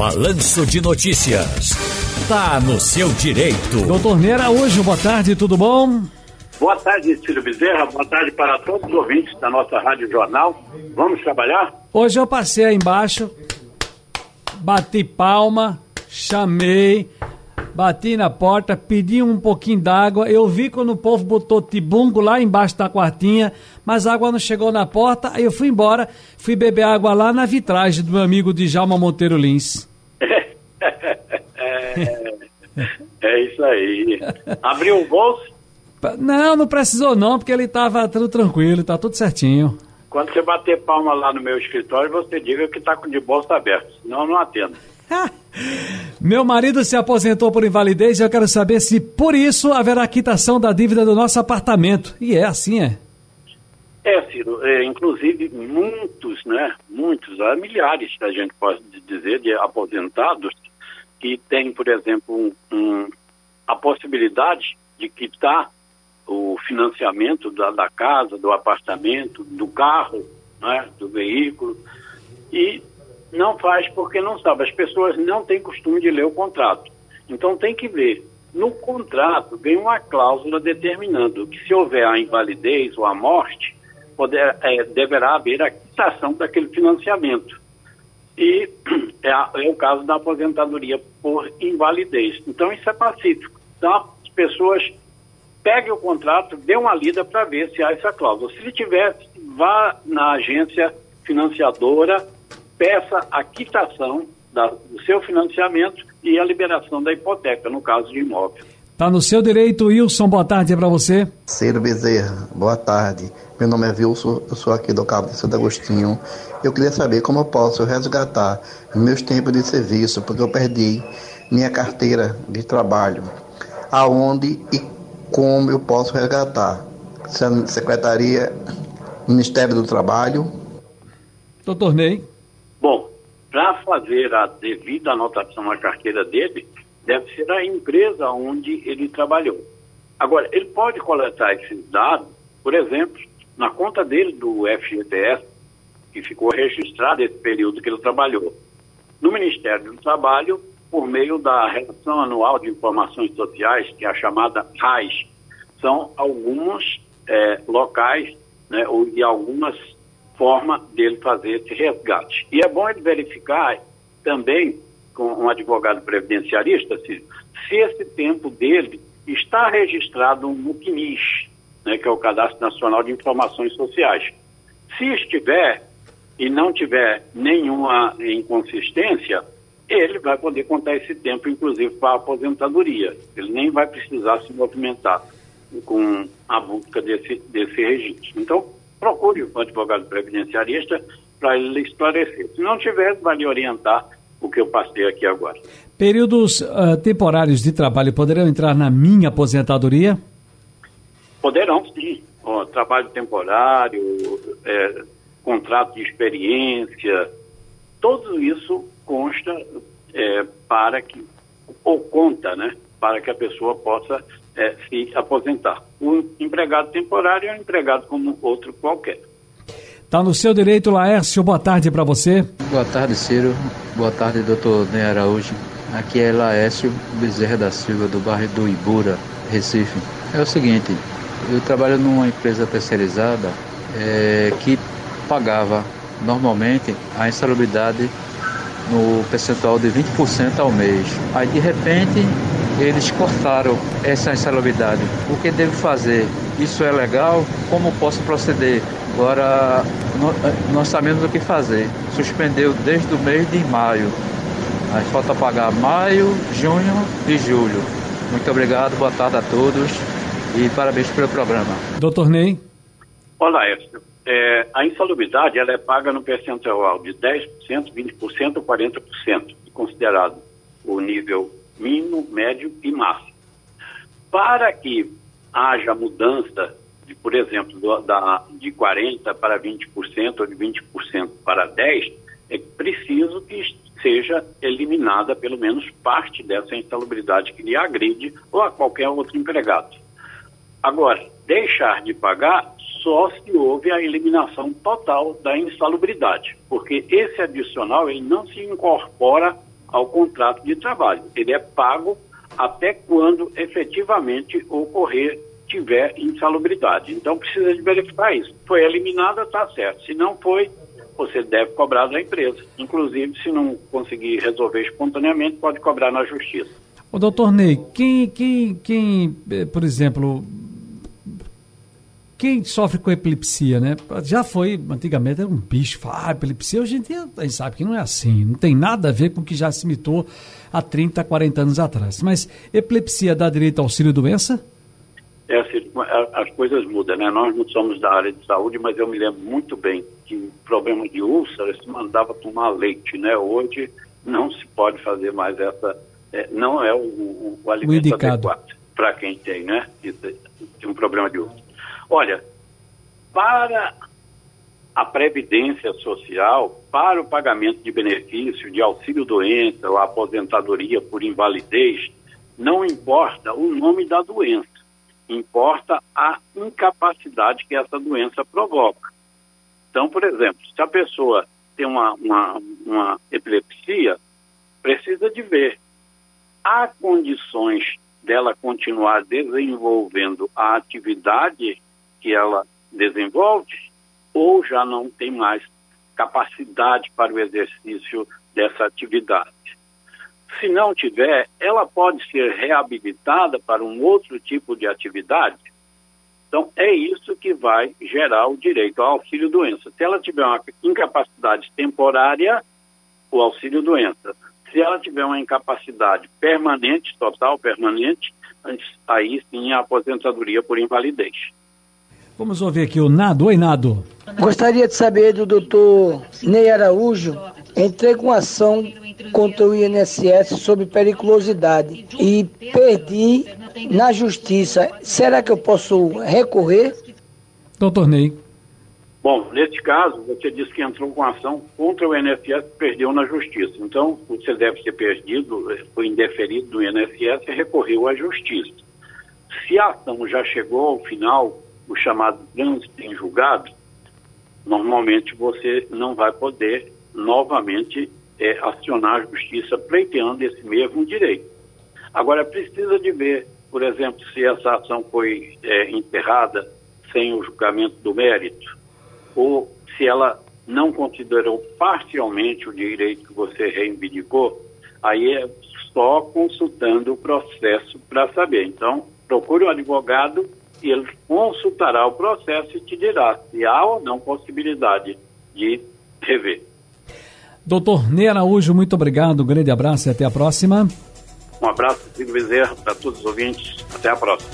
Balanço de Notícias. Tá no seu direito. Doutor Neira hoje, boa tarde, tudo bom? Boa tarde, Ciro Bezerra. Boa tarde para todos os ouvintes da nossa Rádio Jornal. Vamos trabalhar? Hoje eu passei aí embaixo, bati palma, chamei, bati na porta, pedi um pouquinho d'água. Eu vi quando o povo botou tibungo lá embaixo da quartinha, mas a água não chegou na porta. Aí eu fui embora, fui beber água lá na vitragem do meu amigo Djalma Monteiro Lins. É, é isso aí. Abriu o bolso? Não, não precisou não, porque ele estava tudo tranquilo, tá tudo certinho. Quando você bater palma lá no meu escritório, você diga que está com de bolsa aberto, senão eu não atendo. Meu marido se aposentou por invalidez e eu quero saber se por isso haverá quitação da dívida do nosso apartamento. E é assim, é? É, Ciro, é, inclusive muitos, né, muitos, há milhares, a gente pode dizer, de aposentados que têm, por exemplo, um, um, a possibilidade de quitar o financiamento da, da casa, do apartamento, do carro, né, do veículo, e não faz porque não sabe. As pessoas não têm costume de ler o contrato. Então tem que ver. No contrato vem uma cláusula determinando que se houver a invalidez ou a morte, poder, é, deverá haver a quitação daquele financiamento. E é, é, o caso da aposentadoria por invalidez. Então isso é pacífico. Então as pessoas pegue o contrato, dê uma lida para ver se há essa cláusula. Se tiver, vá na agência financiadora, peça a quitação da, do seu financiamento e a liberação da hipoteca, no caso de imóvel. Tá no seu direito, Wilson. Boa tarde para você. Ciro Bezerra, boa tarde. Meu nome é Wilson, eu sou aqui do Cabo de Santo Agostinho. Eu queria saber como eu posso resgatar meus tempos de serviço, porque eu perdi minha carteira de trabalho. Aonde e como eu posso resgatar? Secretaria, Ministério do Trabalho. Doutor Ney. Bom, para fazer a devida anotação na carteira dele, deve ser a empresa onde ele trabalhou. Agora, ele pode coletar esses dados, por exemplo, na conta dele do FGTS, que ficou registrado esse período que ele trabalhou. No Ministério do Trabalho, por meio da Relação Anual de Informações Sociais, que é a chamada RAIS. São alguns é, locais né, e algumas formas dele fazer esse resgate. E é bom ele verificar também com um advogado previdenciarista se, se esse tempo dele está registrado no CNIS, né, que é o Cadastro Nacional de Informações Sociais. Se estiver e não tiver nenhuma inconsistência, ele vai poder contar esse tempo, inclusive, para a aposentadoria. Ele nem vai precisar se movimentar com a busca desse, desse registro. Então, procure o advogado previdenciarista para ele esclarecer. Se não tiver, vai lhe orientar o que eu passei aqui agora. Períodos uh, temporários de trabalho poderão entrar na minha aposentadoria? Poderão, sim. trabalho temporário, é, contrato de experiência, tudo isso consta é, para que, ou conta, né, para que a pessoa possa é, se aposentar. O empregado temporário é um empregado como outro qualquer. Está no seu direito, Laércio. Boa tarde para você. Boa tarde, Ciro. Boa tarde, doutor Ney Araújo. Aqui é Laércio Bezerra da Silva, do bairro do Ibura, Recife. É o seguinte, eu trabalho numa empresa terceirizada é, que pagava normalmente a insalubridade no percentual de 20% ao mês. Aí de repente eles cortaram essa insalubridade. O que devo fazer? Isso é legal? Como posso proceder? Agora nós sabemos o que fazer. Suspendeu desde o mês de maio. Aí falta pagar maio, junho e julho. Muito obrigado, boa tarde a todos e parabéns pelo programa. Doutor Ney. Olá, Edson. É, a insalubridade ela é paga no percentual de 10%, 20% ou 40%, considerado o nível mínimo, médio e máximo. Para que haja mudança, de, por exemplo, do, da, de 40% para 20% ou de 20% para 10%, é preciso que seja eliminada pelo menos parte dessa insalubridade que lhe agride ou a qualquer outro empregado. Agora, deixar de pagar só se houve a eliminação total da insalubridade, porque esse adicional ele não se incorpora ao contrato de trabalho. Ele é pago até quando efetivamente ocorrer tiver insalubridade. Então precisa de verificar isso. Foi eliminada, está certo. Se não foi, você deve cobrar da empresa. Inclusive, se não conseguir resolver espontaneamente, pode cobrar na justiça. O doutor Ney, quem, quem, quem, eh, por exemplo, quem sofre com epilepsia, né? Já foi, antigamente era um bicho, ah, epilepsia, hoje em dia a gente sabe que não é assim, não tem nada a ver com o que já se imitou há 30, 40 anos atrás. Mas epilepsia dá direito ao auxílio-doença? É, assim, as coisas mudam, né? Nós não somos da área de saúde, mas eu me lembro muito bem que problema de úlcera se mandava tomar leite, né? Hoje não se pode fazer mais essa, é, não é o, o, o alimento o adequado para quem tem, né? De um problema de úlcera. Olha, para a previdência social, para o pagamento de benefício de auxílio-doença ou aposentadoria por invalidez, não importa o nome da doença, importa a incapacidade que essa doença provoca. Então, por exemplo, se a pessoa tem uma, uma, uma epilepsia, precisa de ver. Há condições dela continuar desenvolvendo a atividade que ela desenvolve ou já não tem mais capacidade para o exercício dessa atividade. Se não tiver, ela pode ser reabilitada para um outro tipo de atividade. Então, é isso que vai gerar o direito ao auxílio-doença. Se ela tiver uma incapacidade temporária, o auxílio-doença. Se ela tiver uma incapacidade permanente, total, permanente, aí sim a aposentadoria por invalidez. Vamos ouvir aqui o Nado. Oi, Nado. Gostaria de saber do doutor Ney Araújo. Entrei com ação contra o INSS sobre periculosidade e perdi na justiça. Será que eu posso recorrer? Doutor Ney. Bom, nesse caso, você disse que entrou com ação contra o INSS e perdeu na justiça. Então, você deve ser perdido, foi indeferido do INSS e recorreu à justiça. Se a ação já chegou ao final, o chamado trânsito em julgado, normalmente você não vai poder novamente é, acionar a justiça pleiteando esse mesmo direito. Agora, precisa de ver, por exemplo, se essa ação foi é, enterrada sem o julgamento do mérito, ou se ela não considerou parcialmente o direito que você reivindicou, aí é só consultando o processo para saber. Então, procure um advogado e ele consultará o processo e te dirá se há ou não possibilidade de rever. Doutor Ney Araújo, muito obrigado, um grande abraço e até a próxima. Um abraço, Silvio Bezerra, para todos os ouvintes. Até a próxima.